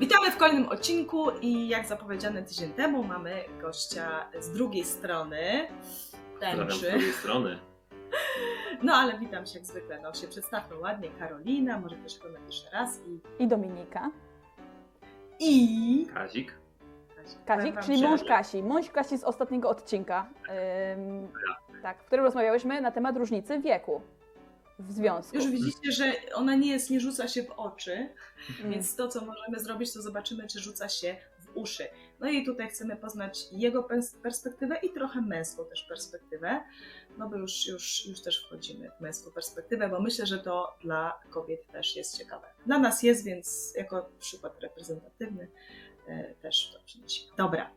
Witamy w kolejnym odcinku i jak zapowiedziane tydzień temu mamy gościa z drugiej strony Pozdrawiam z tęczy. drugiej strony. No ale witam się jak zwykle, no się przedstawmy ładnie, Karolina, może też oglądać jeszcze raz i... I Dominika. I... Kazik. Powiem Kazik, wam, czyli że- mąż Kasi. Mąż Kasi z ostatniego odcinka, ym, tak, w którym rozmawiałyśmy na temat różnicy wieku w związku. Już widzicie, że ona nie jest, nie rzuca się w oczy, Mm. więc to, co możemy zrobić, to zobaczymy, czy rzuca się w uszy. No i tutaj chcemy poznać jego pers- perspektywę i trochę męską też perspektywę, no bo już, już, już też wchodzimy w męską perspektywę, bo myślę, że to dla kobiet też jest ciekawe. Dla nas jest, więc jako przykład reprezentatywny e, też to przyniesie. Dobra.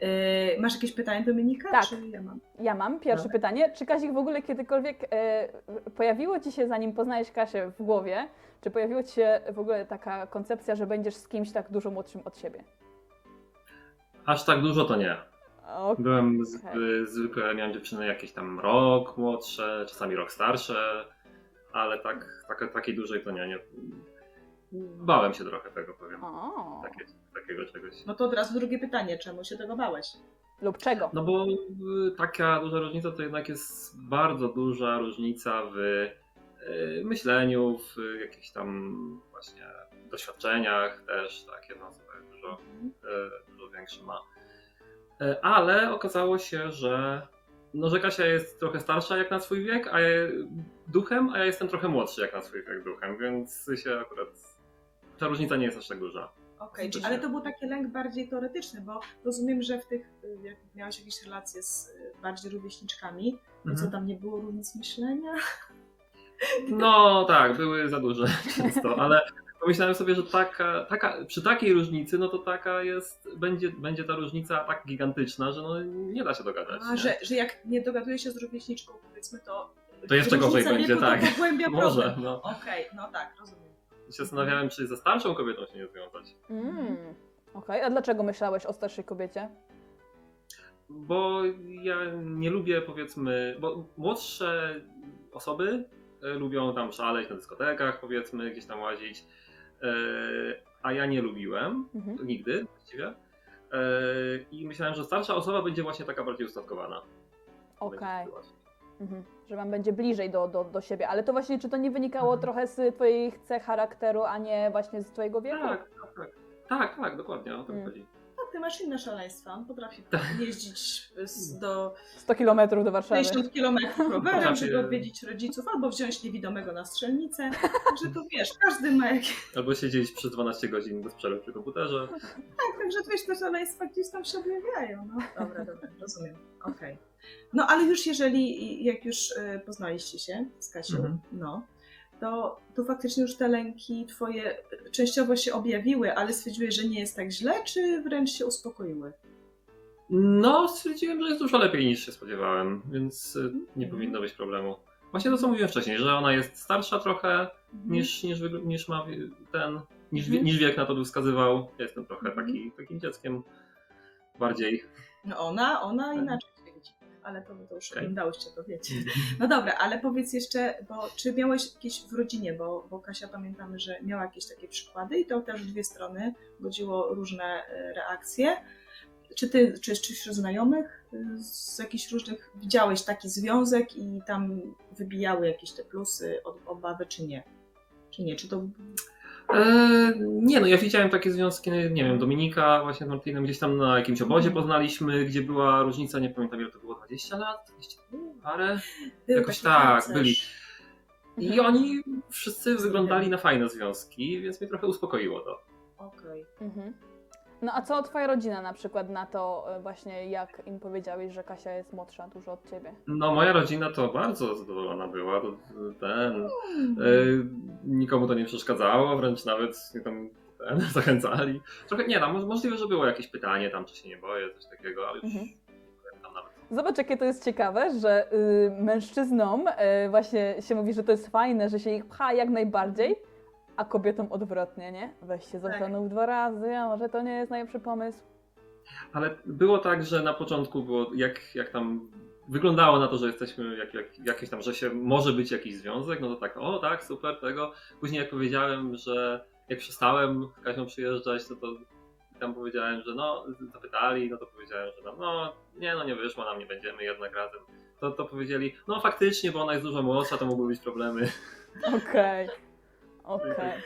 E, Masz jakieś pytanie, Dominika? Tak. Czy ja mam? Ja mam pierwsze Dobra. pytanie. Czy Kazik w ogóle kiedykolwiek e, pojawiło Ci się, zanim poznałeś Kasię w głowie, czy pojawiła Ci się w ogóle taka koncepcja, że będziesz z kimś tak dużo młodszym od siebie? Aż tak dużo to nie. O, Byłem z, zwykle miałem dziewczyny jakieś tam rok młodsze, czasami rok starsze, ale tak, tak takiej dużej to nie, nie. Bałem się trochę tego, powiem. o. Takie, takiego czegoś. No to od razu drugie pytanie, czemu się tego bałeś? Lub czego? No bo y, taka duża różnica to jednak jest bardzo duża różnica w y, myśleniu, w y, jakichś tam właśnie doświadczeniach też takie no sobie dużo, y, dużo większe ma. Y, Ale okazało się, że no, że Kasia jest trochę starsza jak na swój wiek, a ja, duchem, a ja jestem trochę młodszy jak na swój wiek duchem, więc się akurat ta różnica nie jest aż tak duża. Okej, Faktycznie. ale to był taki lęk bardziej teoretyczny, bo rozumiem, że w tych, jak miałeś jakieś relacje z bardziej rówieśniczkami, to Mhm. co tam nie było różnic myślenia? No tak, były za duże często, ale pomyślałem sobie, że taka, taka, przy takiej różnicy, no to taka jest, będzie, będzie ta różnica tak gigantyczna, że no nie da się dogadać. A, nie? że, że jak nie dogaduje się z rówieśniczką, powiedzmy, to. To jeszcze gorzej będzie, tak. Może, no. Okej, no tak, rozumiem. Się zastanawiałem, czy ze starszą kobietą się nie związać. Mm. Okej, a dlaczego myślałeś o starszej kobiecie? Bo ja nie lubię, powiedzmy, bo młodsze osoby e, lubią tam szaleć na dyskotekach, powiedzmy, gdzieś tam łazić, e, a ja nie lubiłem. Mhm. nigdy właściwie. E, I myślałem, że starsza osoba będzie właśnie taka bardziej ustawkowana. Okej. Mhm. Że wam będzie bliżej do, do, do siebie. Ale to właśnie, czy to nie wynikało trochę z twoich cech charakteru, a nie właśnie z twojego wieku? Tak, tak, tak. Tak, tak, dokładnie o to Mm. chodzi. No, ty masz inne szaleństwa. On potrafi Tak. jeździć z- do 100 kilometrów do Warszawy. 50 km rowerem, żeby odwiedzić rodziców, albo wziąć niewidomego na strzelnicę. Także to wiesz, każdy ma jakieś. Albo siedzieć przez 12 godzin bez przerwy przy komputerze. Tak, także wiesz, te szaleństwa gdzieś tam się objawiają. No. Dobra, dobra, rozumiem. Okej. No ale już jeżeli, jak już e, poznaliście się z Kasią, Mhm. no, to, to faktycznie już te lęki twoje częściowo się objawiły, ale stwierdziłeś, że nie jest tak źle, czy wręcz się uspokoiły? No, stwierdziłem, że jest dużo lepiej niż się spodziewałem, więc e, nie Mhm. powinno być problemu. Właśnie to, co mówiłem wcześniej, że ona jest starsza trochę Mhm. niż, niż, niż ma ten, niż, Mhm. niż wiek na to by wskazywał. Ja jestem trochę Mhm. taki, takim dzieckiem bardziej. No ona, ona Tak. inaczej. Ale to, to już Okej. oglądałyście, to wiecie. No dobra, ale powiedz jeszcze, bo czy miałeś jakieś w rodzinie, bo, bo Kasia pamiętamy, że miała jakieś takie przykłady i to też dwie strony budziło różne e, reakcje. Czy ty, czy, wśród znajomych y, z jakichś różnych widziałeś taki związek i tam wybijały jakieś te plusy, obawy, czy nie? Czy nie? Czy to E, nie, no ja widziałem takie związki, nie wiem, Dominika właśnie z Martinem gdzieś tam na jakimś obozie Mhm. poznaliśmy, gdzie była różnica, nie pamiętam ile to było, 20 lat? 20 parę? był Jakoś tak, pancerz? byli. I Mhm. oni wszyscy wyglądali na fajne związki, więc mnie trochę uspokoiło to. Okej. Mhm. No a co twoja rodzina na przykład na to e, właśnie, jak im powiedziałeś, że Kasia jest młodsza dużo od ciebie? No moja rodzina to bardzo zadowolona była, to ten, Mm. nikomu to nie przeszkadzało, wręcz nawet tam ten, zachęcali. Trochę, nie, tam możliwe, że było jakieś pytanie tam, czy się nie boję, coś takiego, ale już Mhm. pamiętam nawet. Zobacz, jakie to jest ciekawe, że y, mężczyznom y, właśnie się mówi, że to jest fajne, że się ich pcha jak najbardziej, a kobietom odwrotnie, nie? Weź się zastanów dwa razy, a może to nie jest najlepszy pomysł. Ale było tak, że na początku było, jak, jak tam wyglądało na to, że jesteśmy, jak, jak, jakieś tam, że się może być jakiś związek, no to tak, o tak, super, tego. Później jak powiedziałem, że jak przestałem z Kasią przyjeżdżać, to to tam powiedziałem, że no, zapytali, no to powiedziałem, że no, no nie, no nie wyszło nam, nie będziemy jednak razem. To, to powiedzieli, no faktycznie, bo ona jest dużo młodsza, to mogły być problemy. Okej. Okej.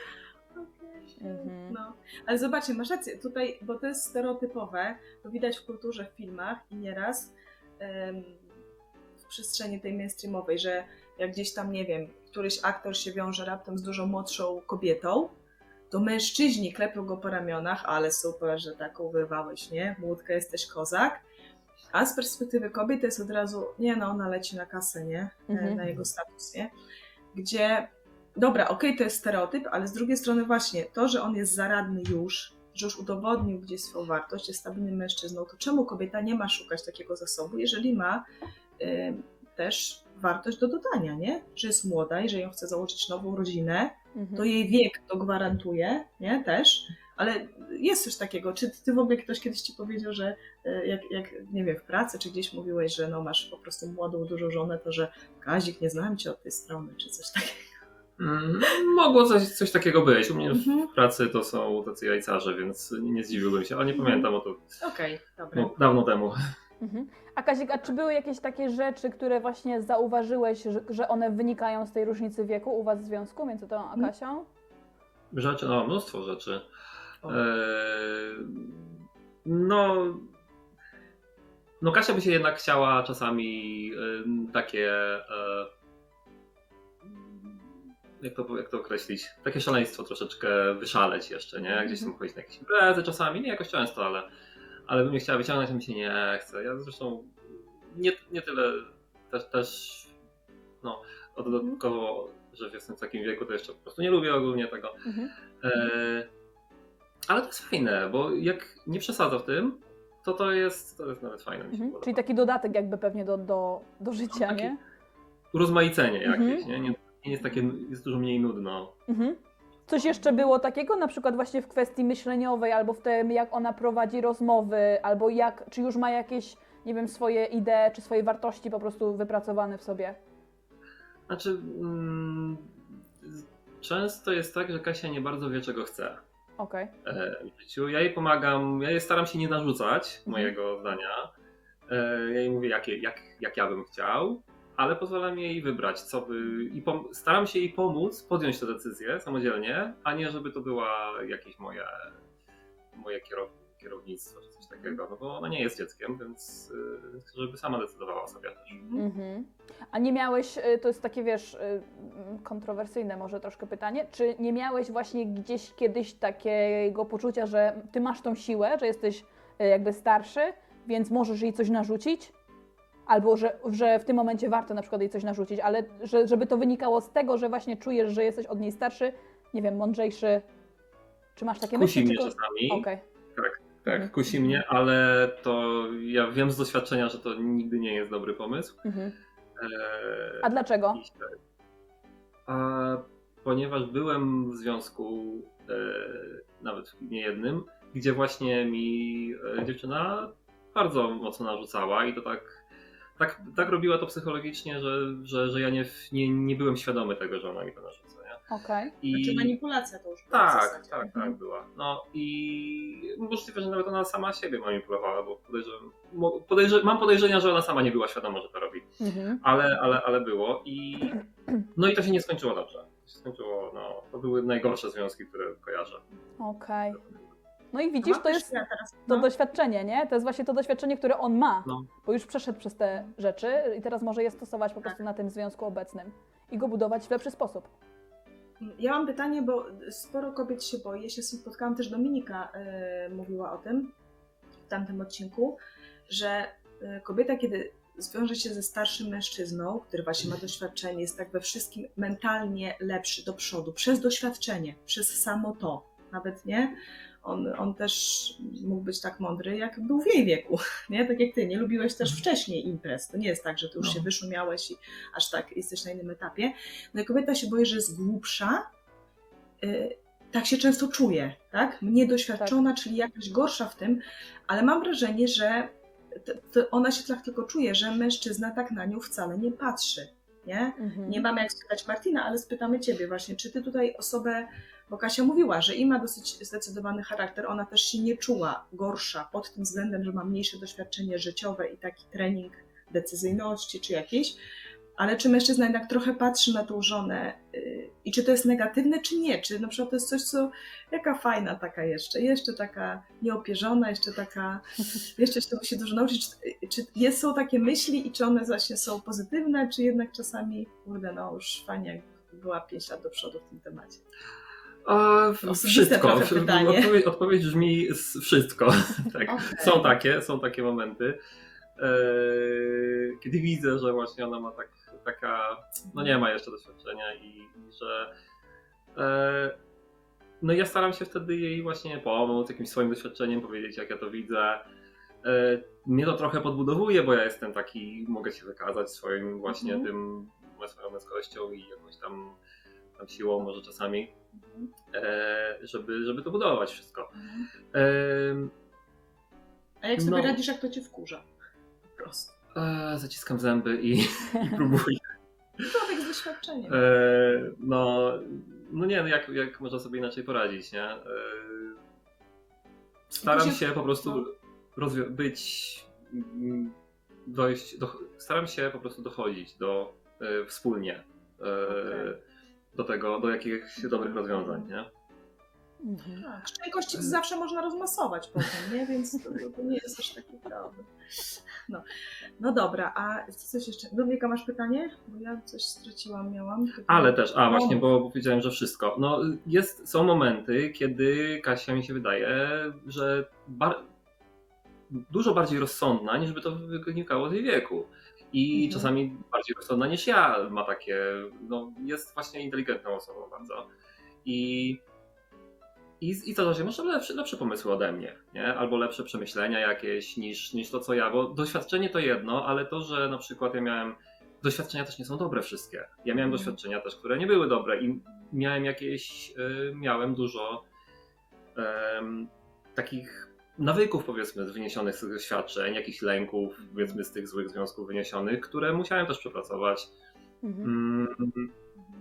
Mhm. No, ale zobaczcie, masz rację, tutaj, bo to jest stereotypowe, to widać w kulturze, w filmach i nieraz em, w przestrzeni tej mainstreamowej, że jak gdzieś tam, nie wiem, któryś aktor się wiąże raptem z dużo młodszą kobietą, to mężczyźni klepią go po ramionach, ale super, że taką wyrwałeś, nie? Młódka, jesteś kozak. A z perspektywy kobiet to jest od razu, nie no, ona leci na kasę, nie? E, Mhm. Na jego status, nie? Gdzie dobra, okej, to jest stereotyp, ale z drugiej strony właśnie to, że on jest zaradny już, że już udowodnił gdzieś swoją wartość, jest stabilnym mężczyzną, to czemu kobieta nie ma szukać takiego zasobu, jeżeli ma y, też wartość do dodania, nie? Że jest młoda i że ją chce założyć nową rodzinę, Mhm. to jej wiek to gwarantuje, nie? Też. Ale jest coś takiego. Czy ty w ogóle ktoś kiedyś ci powiedział, że y, jak, jak nie wiem, w pracy, czy gdzieś mówiłeś, że no masz po prostu młodą, dużą żonę, to że Kazik, nie znałem cię od tej strony, czy coś takiego. Mm, Mogło coś, coś takiego być. U mnie Mhm. w pracy to są tacy jajcarze, więc nie, nie zdziwiłbym się, ale nie pamiętam o to Okej, dobra. no, dawno temu. Mhm. A Kazik, a czy były jakieś takie rzeczy, które właśnie zauważyłeś, że, że one wynikają z tej różnicy wieku u was w związku między tą a Kasią? Rzeczy, no mnóstwo rzeczy. O. Eee, no, no Kasia by się jednak chciała czasami em, takie e, jak to, jak to określić, takie szaleństwo troszeczkę wyszaleć jeszcze, nie? Gdzieś tam chodzić na jakieś imprezy czasami, nie jakoś często, ale, ale bym nie chciała wyciągnąć, a mi się nie chce. Ja zresztą nie, nie tyle też, też no, dodatkowo, że jestem w takim wieku, to jeszcze po prostu nie lubię ogólnie tego. Mhm. E, ale to jest fajne, bo jak nie przesadzę w tym, to to jest, to jest nawet fajne. Mhm. Czyli taki dodatek jakby pewnie do, do, do życia, taki- nie? Urozmaicenie Mhm. jakieś, nie? nie? Nie jest takie, jest dużo mniej nudno. Mhm. Coś jeszcze było takiego, na przykład właśnie w kwestii myśleniowej, albo w tym, jak ona prowadzi rozmowy, albo jak, czy już ma jakieś, nie wiem, swoje idee, czy swoje wartości po prostu wypracowane w sobie? Znaczy, mm, często jest tak, że Kasia nie bardzo wie, czego chce Okej. e, w życiu. Ja jej pomagam, ja jej staram się nie narzucać Mhm. mojego zdania. E, ja jej mówię, jak, jak, jak ja bym chciał, ale pozwalam jej wybrać, co by. I pom- staram się jej pomóc podjąć tę decyzję samodzielnie, a nie żeby to była jakieś moje, moje kierow, kierownictwo czy coś takiego, no bo ona nie jest dzieckiem, więc y, żeby sama decydowała sobie też. Mhm. A nie miałeś, y, to jest takie, wiesz, y, kontrowersyjne może troszkę pytanie, czy nie miałeś właśnie gdzieś kiedyś takiego poczucia, że ty masz tą siłę, że jesteś jakby starszy, więc możesz jej coś narzucić? Albo że, że w tym momencie warto na przykład jej coś narzucić, ale że, żeby to wynikało z tego, że właśnie czujesz, że jesteś od niej starszy, nie wiem, mądrzejszy. Czy masz takie Kusi myśli? mnie to- czasami. Okej. Tak, Mhm. kusi mnie, ale to ja wiem z doświadczenia, że to nigdy nie jest dobry pomysł. Mhm. Eee, A dlaczego? tak. A ponieważ byłem w związku e, nawet nie jednym, gdzie właśnie mi e, dziewczyna bardzo mocno narzucała i to tak, tak, tak robiła to psychologicznie, że, że, że ja nie, nie, nie byłem świadomy tego, że ona mi to narzuca. Nie? Okej. I... Znaczy manipulacja to już była Tak, tak, Mhm. tak była. No i możliwe, że nawet ona sama siebie manipulowała, bo podejrzewam, podejrze, mam podejrzenia, że ona sama nie była świadoma, że to robi. Mhm. Ale, ale, ale było i no i to się nie skończyło dobrze. Skończyło, no, to były najgorsze związki, które kojarzę. Okej. No i widzisz, to jest ja teraz, to no. doświadczenie, nie? To jest właśnie to doświadczenie, które on ma, No. bo już przeszedł przez te rzeczy i teraz może je stosować po Tak. prostu na tym związku obecnym i go budować w lepszy sposób. Ja mam pytanie, bo sporo kobiet się boi. Ja się spotkałam też Dominika, e, mówiła o tym w tamtym odcinku, że e, kobieta, kiedy zwiąże się ze starszym mężczyzną, który właśnie ma doświadczenie, jest tak we wszystkim mentalnie lepszy do przodu, przez doświadczenie, przez samo to, nawet nie. On, on też mógł być tak mądry, jak był w jej wieku, nie? Tak jak ty, nie lubiłeś też wcześniej imprez. To nie jest tak, że ty już No. się wyszumiałeś i aż tak jesteś na innym etapie. No i kobieta się boi, że jest głupsza, y, tak się często czuje, tak? Mniej doświadczona, czyli jakaś gorsza w tym, ale mam wrażenie, że to, to ona się tak tylko czuje, że mężczyzna tak na nią wcale nie patrzy, nie? Mhm. Nie mamy jak spytać Martina, ale spytamy Ciebie właśnie, czy Ty tutaj osobę Bo Kasia mówiła, że i ma dosyć zdecydowany charakter, ona też się nie czuła gorsza pod tym względem, że ma mniejsze doświadczenie życiowe i taki trening decyzyjności czy jakiś, ale czy mężczyzna jednak trochę patrzy na tą żonę yy, i czy to jest negatywne, czy nie? Czy na przykład to jest coś, co jaka fajna taka jeszcze, jeszcze taka nieopierzona, jeszcze taka, jeszcze się musi dużo nauczyć. Czy, czy jest, są takie myśli i czy one właśnie są pozytywne, czy jednak czasami, kurde, no już fajnie była 5 lat do przodu w tym temacie. A, Osobiste wszystko. Odpowiedź, odpowiedź brzmi wszystko. tak. Okej. Są takie, są takie momenty. Eee, Kiedy widzę, że właśnie ona ma tak, taka, no nie ma jeszcze doświadczenia i, i że eee, no ja staram się wtedy jej właśnie pomóc jakimś swoim doświadczeniem, powiedzieć jak ja to widzę. Eee, Mnie to trochę podbudowuje, bo ja jestem taki, mogę się wykazać swoim właśnie Mhm. tym, swoją męskością i jakąś tam, tam siłą może czasami, żeby, żeby to budować wszystko. Eee, A jak sobie No. radzisz, jak to cię wkurza? Po prostu. eee, zaciskam zęby i, i próbuję. Człowiek z doświadczeniem. Eee, no, no nie, no jak, jak można sobie inaczej poradzić, nie? Eee, staram się po prostu no. rozwi- być, mm, dojść, do, staram się po prostu dochodzić do e, wspólnie e, Okej. Do tego, do jakichś dobrych rozwiązań, nie? Mhm. Tak, szczęść kości to zawsze można rozmasować potem, nie? Więc to, to nie jest aż taki problem. No. no dobra, a coś jeszcze? Dominika, masz pytanie? Bo ja coś straciłam, miałam. Pytanie. Ale też, a No. właśnie, bo powiedziałem, że wszystko. No, jest, są momenty, kiedy Kasia mi się wydaje, że bar- dużo bardziej rozsądna, niż by to wynikało z jej wieku. I Mhm. czasami bardziej rozsądna niż ja ma takie, no jest właśnie inteligentną osobą bardzo. I, i, i to, że może lepsze, lepsze pomysły ode mnie, nie? albo lepsze przemyślenia jakieś niż, niż to, co ja, bo doświadczenie to jedno, ale to, że na przykład ja miałem doświadczenia też nie są dobre wszystkie. Ja miałem Mhm. doświadczenia też, które nie były dobre i miałem jakieś, y, miałem dużo takich nawyków powiedzmy wyniesionych z tych doświadczeń, jakichś lęków powiedzmy z tych złych związków wyniesionych, które musiałem też przepracować. Mhm. Mm,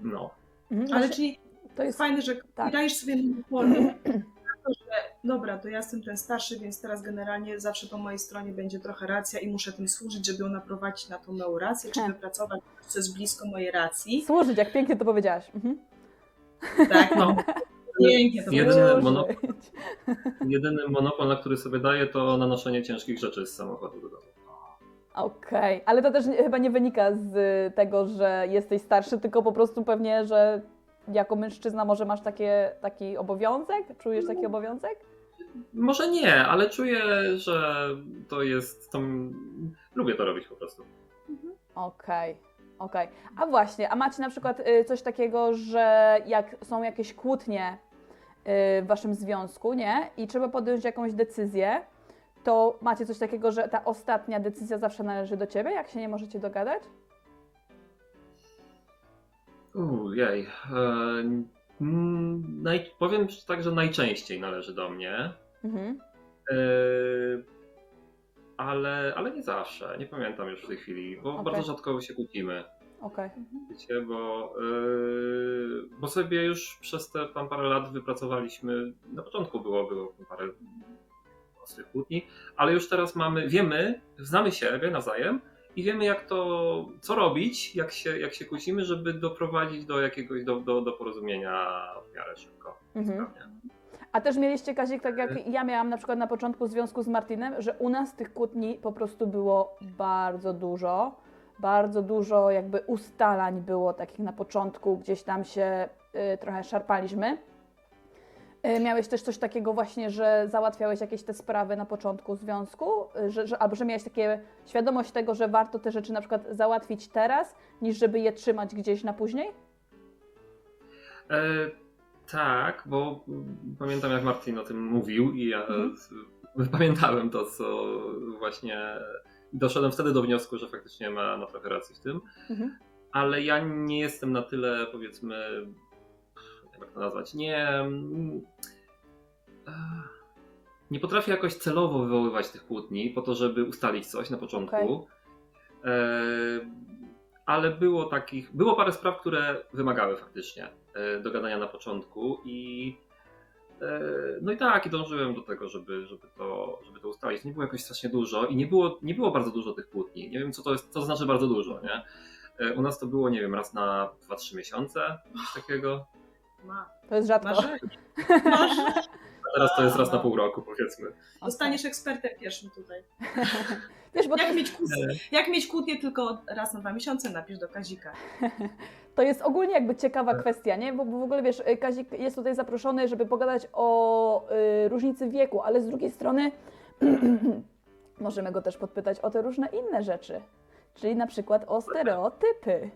no. Mhm. Ale Właśnie czyli to jest fajne, że tak. dajesz sobie to, że dobra, to ja jestem ten starszy, więc teraz generalnie zawsze po mojej stronie będzie trochę racja i muszę tym służyć, żeby ją naprowadzić na tą moją rację, czy He. wypracować coś, co jest blisko mojej racji. służyć, jak pięknie to powiedziałaś. Mhm. Tak, no. pięknie to Jedyny Jedyny monopol, na który sobie daję, to nanoszenie ciężkich rzeczy z samochodu do domu. Okej, ale to też chyba nie wynika z y, tego, że jesteś starszy, tylko po prostu pewnie, że jako mężczyzna może masz takie, taki obowiązek? Czujesz taki obowiązek? Może nie, ale czuję, że to jest. To... Lubię to robić po prostu. Okej, okej. A właśnie, a macie na przykład y, coś takiego, że jak są jakieś kłótnie w waszym związku, nie? I trzeba podjąć jakąś decyzję, to macie coś takiego, że ta ostatnia decyzja zawsze należy do ciebie, jak się nie możecie dogadać? Ujej. E, mm, naj... Powiem tak, że najczęściej należy do mnie. Mhm. E, ale, ale nie zawsze. Nie pamiętam już w tej chwili, bo Okej. bardzo rzadko się kłócimy. Okej. Wiecie, bo, yy, bo sobie już przez te tam parę lat wypracowaliśmy, na początku było, było parę ostrych kłótni, ale już teraz mamy, wiemy, znamy siebie nawzajem i wiemy jak to, co robić, jak się, jak się kłócimy, żeby doprowadzić do jakiegoś, do, do, do porozumienia w miarę szybko. Mhm. A też mieliście, Kazik, tak jak ja miałam na przykład na początku związku z Martinem, że u nas tych kłótni po prostu było bardzo dużo. Bardzo dużo jakby ustalań było takich na początku, gdzieś tam się y, trochę szarpaliśmy. Y, miałeś też coś takiego właśnie, że załatwiałeś jakieś te sprawy na początku związku, y, że, że, albo że miałeś takie świadomość tego, że warto te rzeczy na przykład załatwić teraz, niż żeby je trzymać gdzieś na później? E, tak, bo pamiętam jak Martin o tym mówił i ja Mhm. pamiętałem to, co właśnie doszedłem wtedy do wniosku, że faktycznie ma, ma trochę racji w tym, Mhm. ale ja nie jestem na tyle, powiedzmy, jak to nazwać, nie. mm, e, Nie potrafię jakoś celowo wywoływać tych kłótni po to, żeby ustalić coś na początku. E, ale było takich, było parę spraw, które wymagały faktycznie e, do gadania na początku i no i tak, i dążyłem do tego, żeby, żeby, to, żeby to ustalić. Nie było jakoś strasznie dużo i nie było, nie było bardzo dużo tych kłótni. Nie wiem, co to jest, co to znaczy bardzo dużo, nie? E, U nas to było, nie wiem, raz na 2-3 miesiące, coś takiego. Ma. To jest rzadko. Masz, masz. A teraz to jest raz na pół roku, powiedzmy. Zostaniesz ekspertem pierwszym tutaj. Wiesz, bo to, Jak mieć, kłótnię, jak mieć kłótnię tylko raz na dwa miesiące, napisz do Kazika. to jest ogólnie jakby ciekawa kwestia, nie? Bo, bo w ogóle wiesz, y, Kazik jest tutaj zaproszony, żeby pogadać o y, różnicy wieku, ale z drugiej strony możemy go też podpytać o te różne inne rzeczy. Czyli na przykład o stereotypy.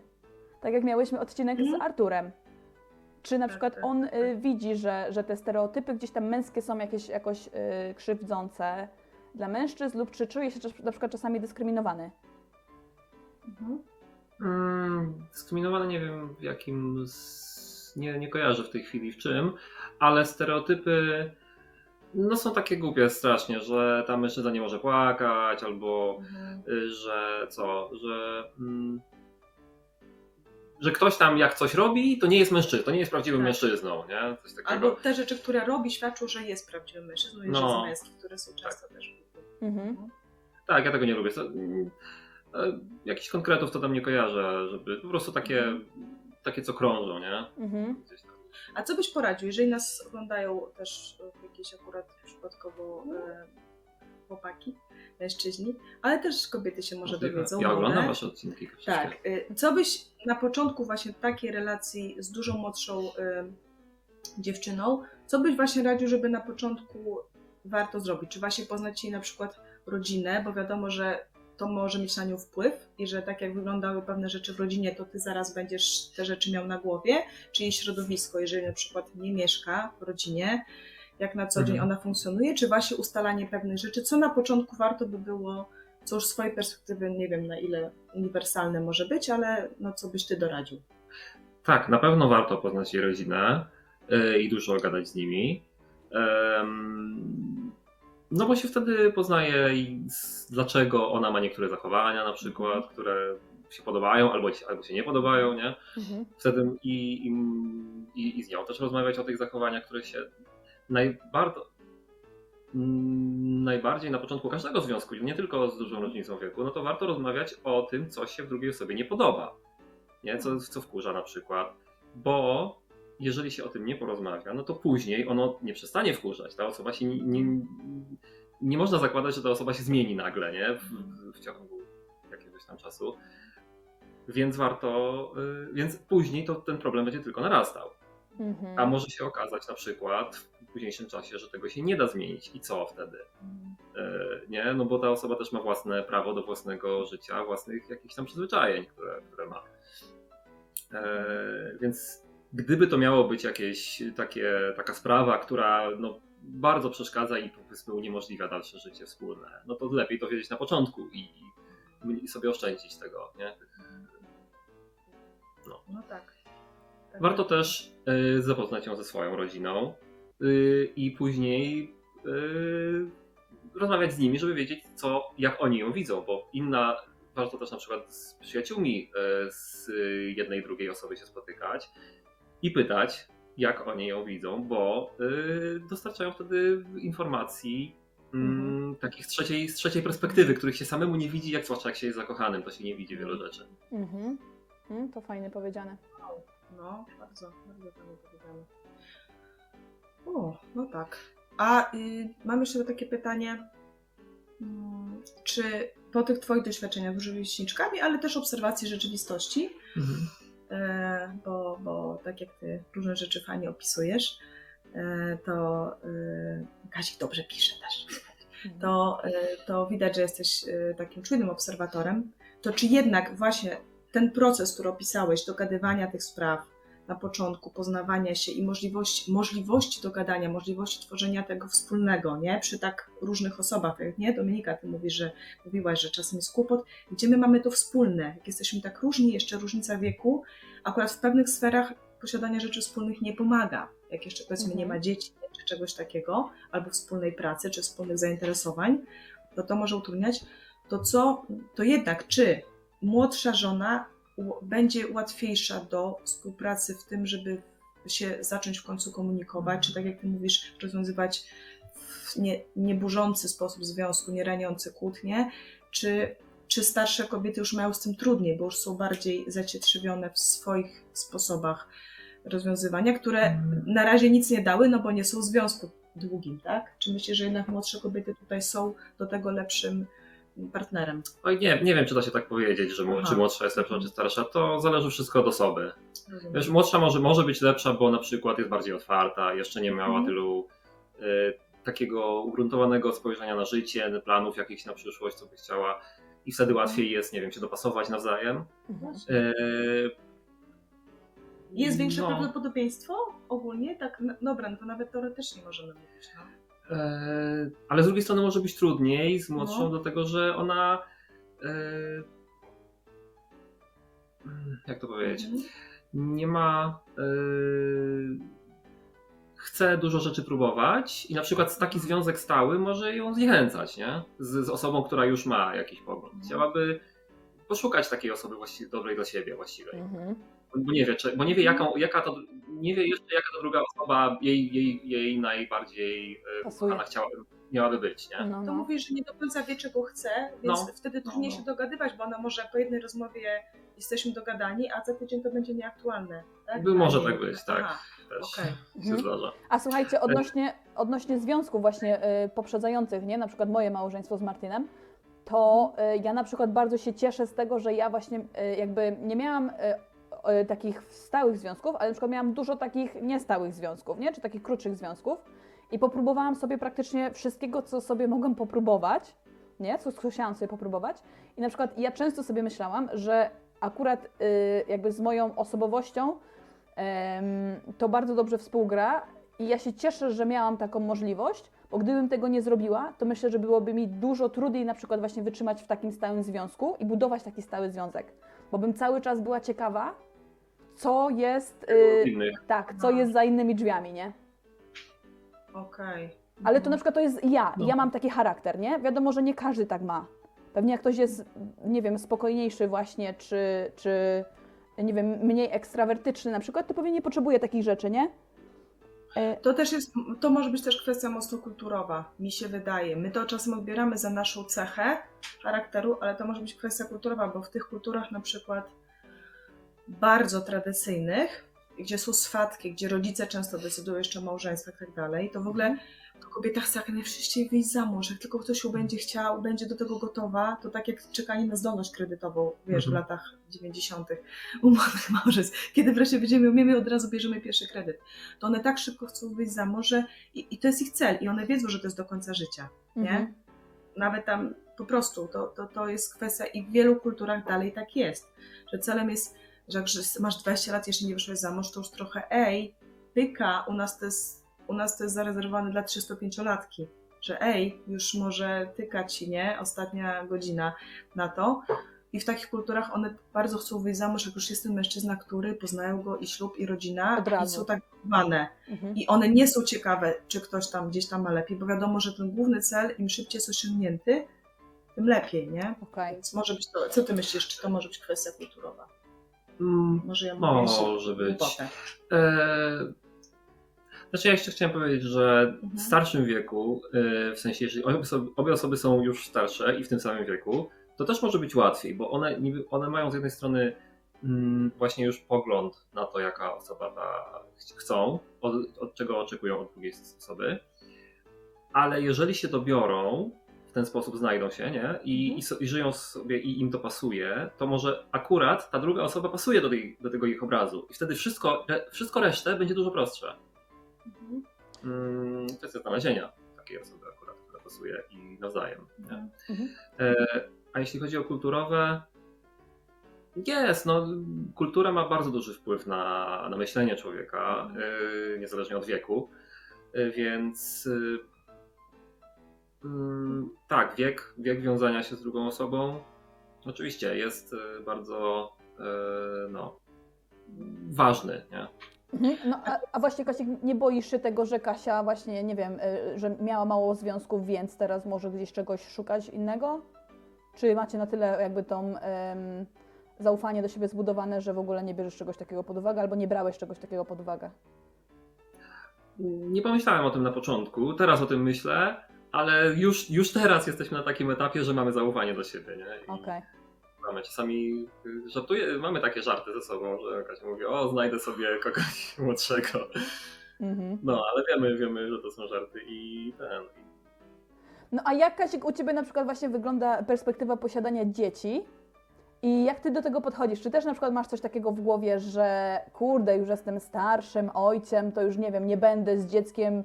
Tak jak miałyśmy odcinek z Mhm. Arturem. Czy na przykład on y, widzi, że, że te stereotypy gdzieś tam męskie są jakieś jakoś y, krzywdzące dla mężczyzn lub czy czuje się na przykład czasami dyskryminowany? Mhm. Mm, dyskryminowane nie wiem w jakim. Nie, nie kojarzę w tej chwili w czym, ale stereotypy no są takie głupie strasznie, że tam mężczyzna nie może płakać, albo Mhm. y, że co, że. Mm, że ktoś tam jak coś robi, to nie jest mężczyzną, to nie jest prawdziwym Tak. mężczyzną, nie? Coś takiego. Albo te rzeczy, które robi, świadczą, że jest prawdziwym mężczyzną i że No. jest męski, które są często też. Mhm. Tak, ja tego nie lubię. To, mm, e, jakichś konkretów to tam nie kojarzę, żeby po prostu takie, takie co krążą, nie? Mhm. A co byś poradził, jeżeli nas oglądają też jakieś akurat przypadkowo e, chłopaki, mężczyźni, ale też kobiety się może Możliwe. dowiedzą. Ja oglądam wasze odcinki. Tak. y, Co byś na początku właśnie takiej relacji z dużo młodszą y, dziewczyną, co byś właśnie radził, żeby na początku warto zrobić? Czy właśnie poznać jej na przykład rodzinę, bo wiadomo, że to może mieć na nią wpływ i że tak jak wyglądały pewne rzeczy w rodzinie, to ty zaraz będziesz te rzeczy miał na głowie, czy jej środowisko, jeżeli na przykład nie mieszka w rodzinie, jak na co dzień Mhm. ona funkcjonuje, czy właśnie ustalanie pewnych rzeczy, co na początku warto by było co już z swojej perspektywy nie wiem na ile uniwersalne może być, ale no co byś ty doradził? Tak, na pewno warto poznać jej rodzinę y, i dużo gadać z nimi. No bo się wtedy poznaje, dlaczego ona ma niektóre zachowania na przykład, które się podobają albo, albo się nie podobają, nie? Mhm. Wtedy i, i, i z nią też rozmawiać o tych zachowaniach, które się najbardziej, najbardziej na początku każdego związku, nie tylko z dużą różnicą wieku, no to warto rozmawiać o tym, co się w drugiej osobie nie podoba. Nie? Co, co wkurza na przykład. Bo jeżeli się o tym nie porozmawia, no to później ono nie przestanie wkurzać. Ta osoba się nie, nie, nie można zakładać, że ta osoba się zmieni nagle, nie? W, w ciągu jakiegoś tam czasu. Więc warto, y, więc później to ten problem będzie tylko narastał. Mhm. A może się okazać na przykład w późniejszym czasie, że tego się nie da zmienić. I co wtedy? Y, Nie? No bo ta osoba też ma własne prawo do własnego życia, własnych jakichś tam przyzwyczajeń, które, które ma. E, Więc gdyby to miało być jakieś takie, taka sprawa, która no, bardzo przeszkadza i powiedzmy uniemożliwia dalsze życie wspólne, no to lepiej to wiedzieć na początku i, i sobie oszczędzić tego. Nie? No tak. tak. Warto też y, zapoznać ją ze swoją rodziną y, i później y, rozmawiać z nimi, żeby wiedzieć, co, jak oni ją widzą, bo inna, warto też na przykład z przyjaciółmi y, z jednej drugiej osoby się spotykać i pytać, jak oni ją widzą, bo y, dostarczają wtedy informacji mm, takich z trzeciej, z trzeciej perspektywy, których się samemu nie widzi, jak zwłaszcza jak się jest zakochanym, to się nie widzi wielu rzeczy. Mhm. Mm, to fajnie powiedziane. No, bardzo, bardzo fajnie powiedziane. O, no tak. A y, mam jeszcze takie pytanie. Mm, Czy po tych Twoich doświadczeniach z rówieśniczkami, ale też obserwacji rzeczywistości, e, bo, bo tak jak Ty różne rzeczy fajnie opisujesz, e, to e, Kazik dobrze pisze też. to, y, to widać, że jesteś y, takim czujnym obserwatorem, to czy jednak właśnie ten proces, który opisałeś, dogadywania tych spraw na początku, poznawania się i możliwości, możliwości dogadania, możliwości tworzenia tego wspólnego, nie? Przy tak różnych osobach, jak nie? Dominika, ty mówisz, że mówiłaś, że czasem jest kłopot, gdzie my mamy to wspólne, jak jesteśmy tak różni, jeszcze różnica wieku, akurat w pewnych sferach posiadanie rzeczy wspólnych nie pomaga. Jak jeszcze powiedzmy Mhm. nie ma dzieci, czy czegoś takiego, albo wspólnej pracy, czy wspólnych zainteresowań, to to może utrudniać. To co, to jednak, czy młodsza żona będzie łatwiejsza do współpracy w tym, żeby się zacząć w końcu komunikować, czy tak jak ty mówisz, rozwiązywać w nie, nieburzący sposób związku, nie raniący kłótnie, czy, czy starsze kobiety już mają z tym trudniej, bo już są bardziej zacietrzewione w swoich sposobach rozwiązywania, które na razie nic nie dały, no bo nie są w związku długim, tak? Czy myślisz, że jednak młodsze kobiety tutaj są do tego lepszym partnerem? Oj, nie, nie wiem, czy da się tak powiedzieć, że Aha. czy młodsza jest lepsza, czy starsza. To zależy wszystko od osoby. Rozumiem. Wiesz, młodsza może, może być lepsza, bo na przykład jest bardziej otwarta, jeszcze nie miała Mhm. tylu y, takiego ugruntowanego spojrzenia na życie, planów jakichś na przyszłość, co by chciała. I wtedy łatwiej jest, nie wiem, się dopasować nawzajem. Mhm. Y, Jest większe no. prawdopodobieństwo ogólnie? Tak, no, dobra, no to nawet teoretycznie możemy mówić. No. E, ale z drugiej strony może być trudniej z młodszą, No. dlatego że ona. E, jak to powiedzieć? Mhm. Nie ma. E, chce dużo rzeczy próbować i na przykład taki związek stały może ją zniechęcać, nie? Z, z osobą, która już ma jakiś pogląd. Mhm. Chciałaby poszukać takiej osoby właściwie dobrej dla siebie właściwej. Mhm. Bo nie wie, czy, bo nie wie jaką, jaka to, nie wie jeszcze jaka to druga osoba jej, jej, jej najbardziej Pasuje. kochana chciałaby, miałaby być, nie? No, To no. mówisz, że nie do końca wie, czego chce, więc No. wtedy No, trudniej no. się dogadywać, bo ona może po jednej rozmowie jesteśmy dogadani, a za tydzień to będzie nieaktualne. Tak? By może tak być, tak. Aha, Też okej. się Mhm. zdarza. A słuchajcie, odnośnie, odnośnie związków właśnie y, poprzedzających, nie? Na przykład moje małżeństwo z Martinem, to y, ja na przykład bardzo się cieszę z tego, że ja właśnie y, jakby nie miałam y, y, takich stałych związków, ale na przykład miałam dużo takich niestałych związków, nie? Czy takich krótszych związków. I popróbowałam sobie praktycznie wszystkiego, co sobie mogłam popróbować, nie? Co, chciałam sobie popróbować. I na przykład ja często sobie myślałam, że akurat y, jakby z moją osobowością to bardzo dobrze współgra i ja się cieszę, że miałam taką możliwość, bo gdybym tego nie zrobiła, to myślę, że byłoby mi dużo trudniej na przykład właśnie wytrzymać w takim stałym związku i budować taki stały związek, bo bym cały czas była ciekawa, co jest, y, tak, co No. jest za innymi drzwiami, nie? Okej. Ale to na przykład to jest ja. No. Ja mam taki charakter, nie? Wiadomo, że nie każdy tak ma. Pewnie jak ktoś jest, nie wiem, spokojniejszy właśnie, czy, czy nie wiem, mniej ekstrawertyczny na przykład, to pewnie nie potrzebuje takich rzeczy, nie? E, To też jest, to może być też kwestia mocno kulturowa, mi się wydaje. My to czasem odbieramy za naszą cechę charakteru, ale to może być kwestia kulturowa, bo w tych kulturach na przykład bardzo tradycyjnych, gdzie są swatki, gdzie rodzice często decydują jeszcze o małżeństwach i tak dalej, to w ogóle to kobieta chce jak najszybciej wyjść za mąż. Jak tylko ktoś ją będzie chciał, będzie do tego gotowa, to tak jak czekanie na zdolność kredytową, wiesz, w Mhm. latach 90. u młodych małżeństw. Kiedy wreszcie będziemy umiemy, od razu bierzemy pierwszy kredyt. To one tak szybko chcą wyjść za mąż, że i, i to jest ich cel. I one wiedzą, że to jest do końca życia. Nie? mhm. Nawet tam po prostu to, to, to jest kwestia i w wielu kulturach dalej tak jest, że celem jest, że jak masz 20 lat, jeszcze nie wyszłeś za mąż, to już trochę ej, pyka, u nas to jest, u nas to jest zarezerwowane dla 35-latki, że ej, już może tykać ci, nie? Ostatnia godzina na to. I w takich kulturach one bardzo chcą wyjść za mąż, jak już jest ten mężczyzna, który poznają go i ślub, i rodzina, Od i są tak wychowane. Mhm. I one nie są ciekawe, czy ktoś tam gdzieś tam ma lepiej, bo wiadomo, że ten główny cel, im szybciej jest osiągnięty, tym lepiej, nie? Okej. Więc może być to, co ty myślisz, czy to może być kwestia kulturowa? Mm, Może ja Może mówię być. głupotę. E, Znaczy ja jeszcze chciałem powiedzieć, że w Mhm. starszym wieku, e, w sensie jeżeli obie osoby, obie osoby są już starsze i w tym samym wieku, to też może być łatwiej, bo one, one mają z jednej strony mm, właśnie już pogląd na to, jaka osoba ta ch- chcą, od, od czego oczekują od drugiej osoby, ale jeżeli się dobiorą, ten sposób znajdą się, nie? I, Mhm. i, so, i żyją sobie i im to pasuje, to może akurat ta druga osoba pasuje do, tej, do tego ich obrazu. I wtedy wszystko, re, wszystko resztę będzie dużo prostsze. Mhm. Mm, kwestia znalezienia takiej osoby akurat, która pasuje i nawzajem. Nie? Mhm. Mhm. E, a jeśli chodzi o kulturowe, jest, no, kultura ma bardzo duży wpływ na, na myślenie człowieka, e, niezależnie od wieku, e, więc e, mm, tak, wiek, wiek wiązania się z drugą osobą oczywiście jest e, bardzo e, no, ważny, nie? Mhm. No, a, a właśnie Kasiek, nie boisz się tego, że Kasia właśnie, nie wiem, y, że miała mało związków, więc teraz może gdzieś czegoś szukać innego? Czy macie na tyle jakby tą zaufanie do siebie zbudowane, że w ogóle nie bierzesz czegoś takiego pod uwagę albo nie brałeś czegoś takiego pod uwagę? Nie pomyślałem o tym na początku, teraz o tym myślę, ale już, już teraz jesteśmy na takim etapie, że mamy zaufanie do siebie, nie? Okej. Mamy czasami, y, żartuję, mamy takie żarty ze sobą, że jakaś mówi, o znajdę sobie kogoś młodszego. Mhm. No, ale wiemy, wiemy, że to są żarty i ten. No a jak Kasik u Ciebie na przykład właśnie wygląda perspektywa posiadania dzieci? I jak Ty do tego podchodzisz? Czy też na przykład masz coś takiego w głowie, że kurde, już jestem starszym ojcem, to już nie wiem, nie będę z dzieckiem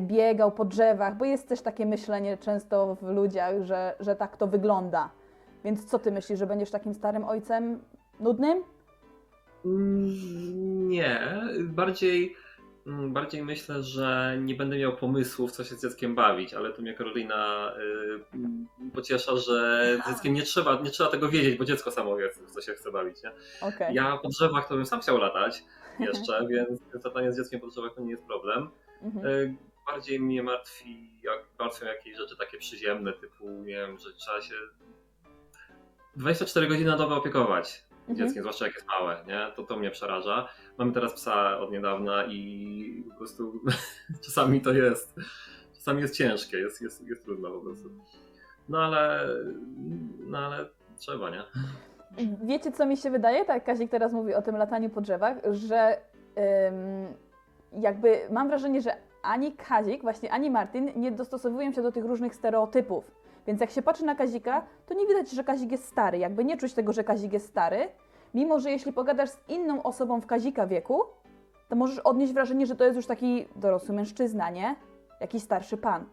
biegał po drzewach, bo jest też takie myślenie często w ludziach, że, że tak to wygląda. Więc co Ty myślisz, że będziesz takim starym ojcem nudnym? Mm, Nie, bardziej, mm, bardziej myślę, że nie będę miał pomysłów, co się z dzieckiem bawić, ale tu mnie Karolina y, pociesza, że z dzieckiem nie trzeba, nie trzeba tego wiedzieć, bo dziecko samo wie, co się chce bawić. Nie? Okej. Ja po drzewach to bym sam chciał latać jeszcze, więc latanie z dzieckiem po drzewach to nie jest problem. Mhm. Y, Bardziej mnie martwi, jak, martwią jakieś rzeczy takie przyziemne, typu, nie wiem, że trzeba się 24 godziny na dobę opiekować Mhm. dzieckiem, zwłaszcza jak jest małe, nie? To to mnie przeraża. Mamy teraz psa od niedawna i po prostu czasami to jest, czasami jest ciężkie, jest, jest, jest trudno po prostu. No ale, no ale trzeba, nie? Wiecie, co mi się wydaje? Tak, Kazik teraz mówi o tym lataniu po drzewach, że ym, jakby mam wrażenie, że ani Kazik, właśnie ani Martin nie dostosowują się do tych różnych stereotypów. Więc jak się patrzy na Kazika, to nie widać, że Kazik jest stary. Jakby nie czuć tego, że Kazik jest stary, mimo że jeśli pogadasz z inną osobą w Kazika wieku, to możesz odnieść wrażenie, że to jest już taki dorosły mężczyzna, nie? Jakiś starszy pan.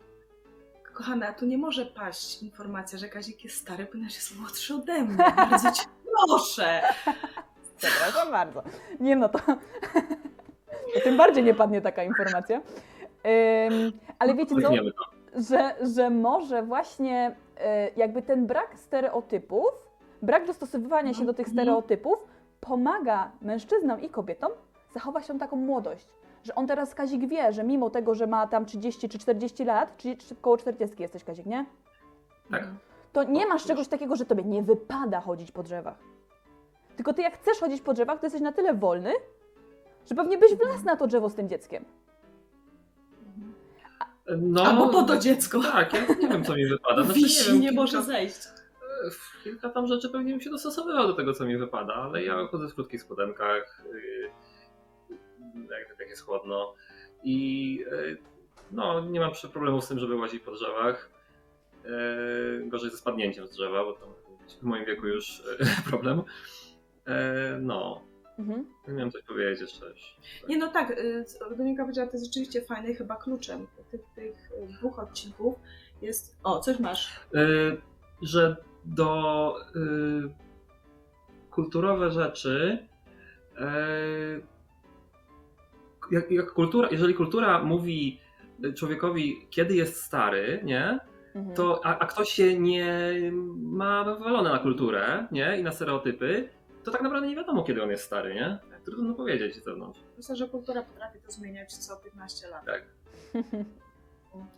Kochana, tu nie może paść informacja, że Kazik jest stary, ponieważ jest młodszy ode mnie. Bardzo cię proszę. Przepraszam bardzo. Nie no to. to tym bardziej nie padnie taka informacja. Ym, ale wiecie co? Że, że może właśnie y, jakby ten brak stereotypów, brak dostosowywania się do tych Mhm. stereotypów pomaga mężczyznom i kobietom zachować tą taką młodość. Że on teraz Kazik wie, że mimo tego, że ma tam 30 czy 40 lat, czy, czy koło 40 jesteś Kazik, nie? Tak. To nie masz czegoś takiego, że tobie nie wypada chodzić po drzewach. Tylko ty jak chcesz chodzić po drzewach, to jesteś na tyle wolny, że pewnie byś wlazł na to drzewo z tym dzieckiem. No, Albo po to dziecko. Tak, ja nie wiem, co mi wypada. Znaczy, Wisi, wiem, nie kilka- może zejść. Kilka tam rzeczy pewnie bym się dostosowywał do tego, co mi wypada, ale ja chodzę w krótkich spodenkach, yy, jak, jak jest chłodno i yy, no, nie mam problemu z tym, żeby łazić po drzewach. Gorzej ze spadnięciem z drzewa, bo to w moim wieku już problem. No, Mhm. nie wiem coś powiedzieć jeszcze. Nie no tak, y, Dominika powiedziała, to jest rzeczywiście fajne i chyba kluczem tych, tych dwóch odcinków jest... O, coś masz. Y, że do y, kulturowe rzeczy jak, jak kultura, jeżeli kultura mówi człowiekowi, kiedy jest stary, nie, Mhm. to, a, a ktoś się nie ma wywalone na kulturę nie, i na stereotypy, to tak naprawdę nie wiadomo, kiedy on jest stary, nie? Trudno powiedzieć z zewnątrz. Myślę, że kultura potrafi to zmieniać co 15 lat. Tak.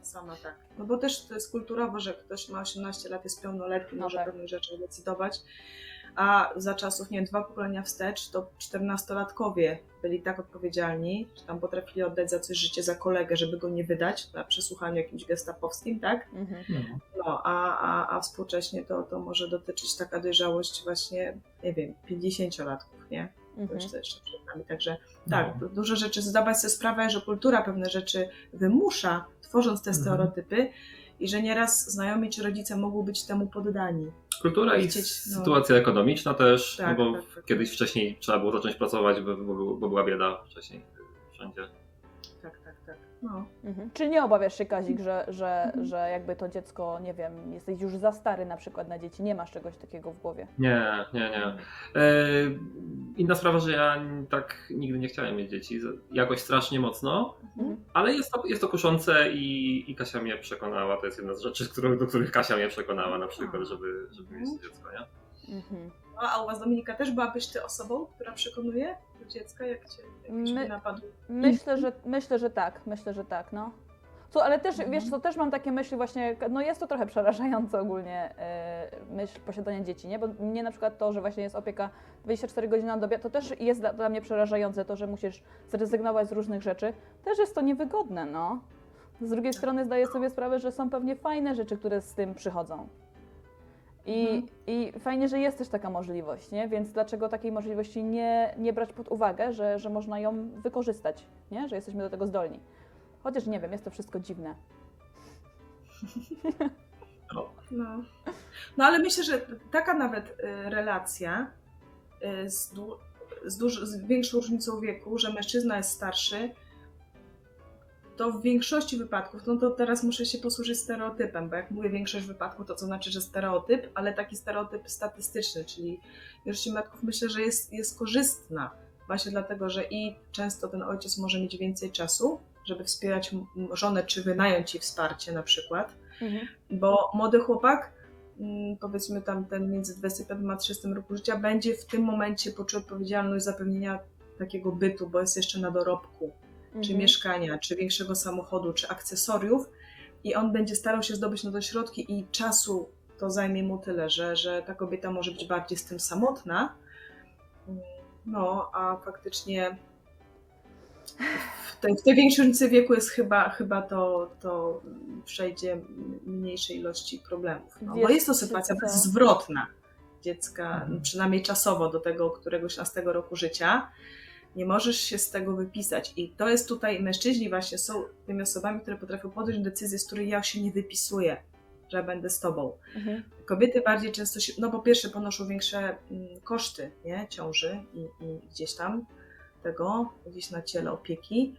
Sama tak. No bo też to jest kulturowo, że ktoś ma 18 lat, jest pełnoletni, No może tak. pewnych rzeczy decydować. A za czasów, nie wiem, dwa pokolenia wstecz, to 14-latkowie byli tak odpowiedzialni, że tam potrafili oddać za coś życie za kolegę, żeby go nie wydać na przesłuchaniu jakimś gestapowskim, tak? Mhm. No, a, a, a współcześnie to, to może dotyczyć taka dojrzałość właśnie, nie wiem, 50-latków, nie? To Mhm. jeszcze, jeszcze przed nami. Także tak, dużo rzeczy, zdawać sobie sprawę, że kultura pewne rzeczy wymusza, tworząc te Mhm. stereotypy i że nieraz znajomi czy rodzice mogą być temu poddani. Kultura i Chcieć, no. sytuacja ekonomiczna też, Tak, no bo tak, tak. kiedyś wcześniej trzeba było zacząć pracować, bo, bo, bo była bieda wcześniej wszędzie. No. Mhm. Czy nie obawiasz się, Kazik, że, że, Mhm. że jakby to dziecko, nie wiem, jesteś już za stary na przykład na dzieci, nie masz czegoś takiego w głowie? Nie, nie, nie. E, inna sprawa, że ja tak nigdy nie chciałem mieć dzieci, jakoś strasznie mocno, Mhm. ale jest to, jest to kuszące i, i Kasia mnie przekonała, to jest jedna z rzeczy, do których Kasia mnie przekonała na przykład, żeby, żeby mieć dziecko, nie? Mhm. A u Was, Dominika, też byłabyś Ty osobą, która przekonuje do dziecka, jak Cię jakiś My- napadł? Myślę, że, myślę, że tak, myślę, że tak, no. Co, ale też, Mhm. wiesz, to też mam takie myśli właśnie, no jest to trochę przerażające ogólnie yy, myśl posiadania dzieci, nie? Bo mnie na przykład to, że właśnie jest opieka 24 godziny na dobie, to też jest dla, dla mnie przerażające to, że musisz zrezygnować z różnych rzeczy. Też jest to niewygodne, no. Z drugiej strony zdaję sobie sprawę, że są pewnie fajne rzeczy, które z tym przychodzą. I, Mhm. I fajnie, że jest też taka możliwość, nie? Więc dlaczego takiej możliwości nie, nie brać pod uwagę, że, że można ją wykorzystać, nie? Że jesteśmy do tego zdolni. Chociaż nie wiem, jest to wszystko dziwne. No. no ale myślę, że taka nawet y, relacja y, z, dłu- z, duż- z większą różnicą wieku, że mężczyzna jest starszy, to w większości wypadków, no to teraz muszę się posłużyć stereotypem, bo jak mówię większość wypadków, to co znaczy, że stereotyp, ale taki stereotyp statystyczny, czyli większość wypadków myślę, że jest, jest korzystna, właśnie dlatego, że i często ten ojciec może mieć więcej czasu, żeby wspierać żonę, czy wynająć jej wsparcie na przykład, bo młody chłopak, mm, powiedzmy tam ten między 25 a 30 roku życia, będzie w tym momencie poczuł odpowiedzialność zapewnienia takiego bytu, bo jest jeszcze na dorobku, czy Mhm. mieszkania, czy większego samochodu, czy akcesoriów i on będzie starał się zdobyć na to środki i czasu to zajmie mu tyle, że, że ta kobieta może być bardziej z tym samotna, no a faktycznie w tej, w tej większej różnicy wieku jest chyba, chyba to, to przejdzie mniejszej ilości problemów. No, bo jest to sytuacja co? zwrotna dziecka, Mhm. przynajmniej czasowo do tego któregoś 16 roku życia. Nie możesz się z tego wypisać. I to jest tutaj, mężczyźni właśnie są tymi osobami, które potrafią podjąć decyzję, z której ja się nie wypisuję, że będę z tobą. Mhm. Kobiety bardziej często się, no po pierwsze ponoszą większe mm, koszty nie? ciąży i, i gdzieś tam tego, gdzieś na ciele opieki.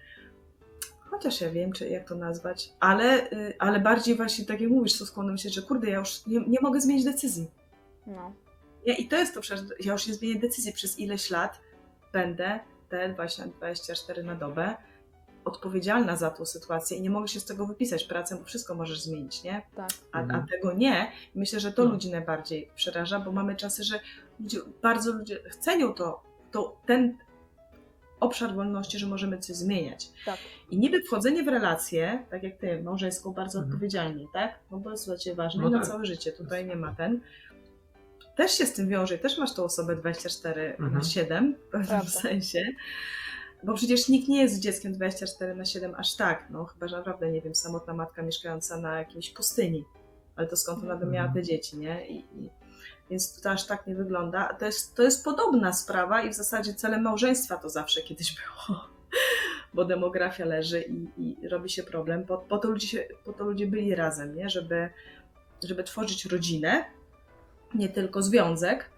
Chociaż ja wiem, czy jak to nazwać, ale, y, ale bardziej właśnie, tak jak mówisz, są skłonne myśleć, że kurde, ja już nie, nie mogę zmienić decyzji. No. Nie? I to jest to przecież, ja już nie zmienię decyzji przez ileś lat, będę te właśnie 24 na dobę odpowiedzialna za tą sytuację i nie mogę się z tego wypisać pracę, bo wszystko możesz zmienić, nie? Tak. a, a Mhm. tego nie. Myślę, że to No. ludzi najbardziej przeraża, bo mamy czasy, że ludzie, bardzo ludzie cenią to, to, ten obszar wolności, że możemy coś zmieniać. Tak. I niby wchodzenie w relację, tak jak ty, małżeńską, bardzo Mhm. odpowiedzialnie, tak? No bo jest dla ciebie ważne No na tak. całe życie, tutaj nie ma ten. Też się z tym wiąże, i też masz tą osobę 24 na Mhm. 7 w pewnym Prawda. sensie. Bo przecież nikt nie jest dzieckiem 24 na 7 aż tak, no chyba, że naprawdę, nie wiem, samotna matka mieszkająca na jakiejś pustyni. Ale to skąd ona by miała te dzieci, nie? I, i, więc to aż tak nie wygląda. To jest, to jest podobna sprawa i w zasadzie celem małżeństwa to zawsze kiedyś było. Bo demografia leży i, i robi się problem. Po, po, to ludzie się, po to ludzie byli razem, nie? Żeby, żeby tworzyć rodzinę, nie tylko związek,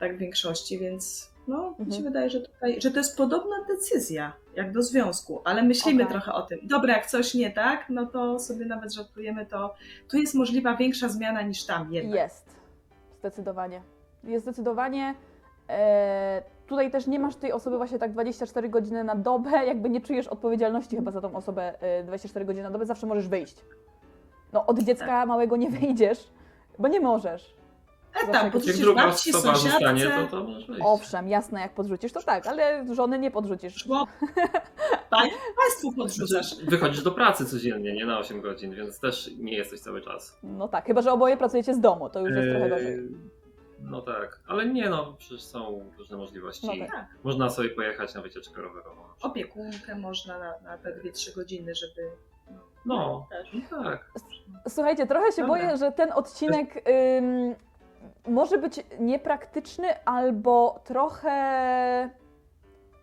tak w większości, więc no, mi się Mhm. wydaje, że, tutaj, że to jest podobna decyzja jak do związku, ale myślimy Okej. trochę o tym. Dobra, jak coś nie tak, no to sobie nawet żartujemy, to tu jest możliwa większa zmiana niż tam jednak. Jest. Zdecydowanie. Jest zdecydowanie. E, tutaj też nie masz tej osoby właśnie tak 24 godziny na dobę, jakby nie czujesz odpowiedzialności chyba za tą osobę e, 24 godziny na dobę, zawsze możesz wyjść. No od dziecka Tak. małego nie wyjdziesz, bo nie możesz. Zawsze tak, jak podrzucisz Jak druga babci, osoba zostanie, sąsiadce, to, to możesz wyjść. Owszem, jasne, jak podrzucisz, to tak, ale żony nie podrzucisz. szło. Pań, państwu podrzucasz. Wychodzisz do pracy codziennie, nie na 8 godzin, więc też nie jesteś cały czas. No tak, chyba że oboje pracujecie z domu, to już jest trochę Eee, gorzej. No tak, ale nie no, przecież są różne możliwości. No tak. Tak, Można sobie pojechać na wycieczkę rowerową. opiekunkę można na, na te 2-3 godziny, żeby... No, no tak. Słuchajcie, trochę się Dobra. boję, że ten odcinek ym, może być niepraktyczny albo trochę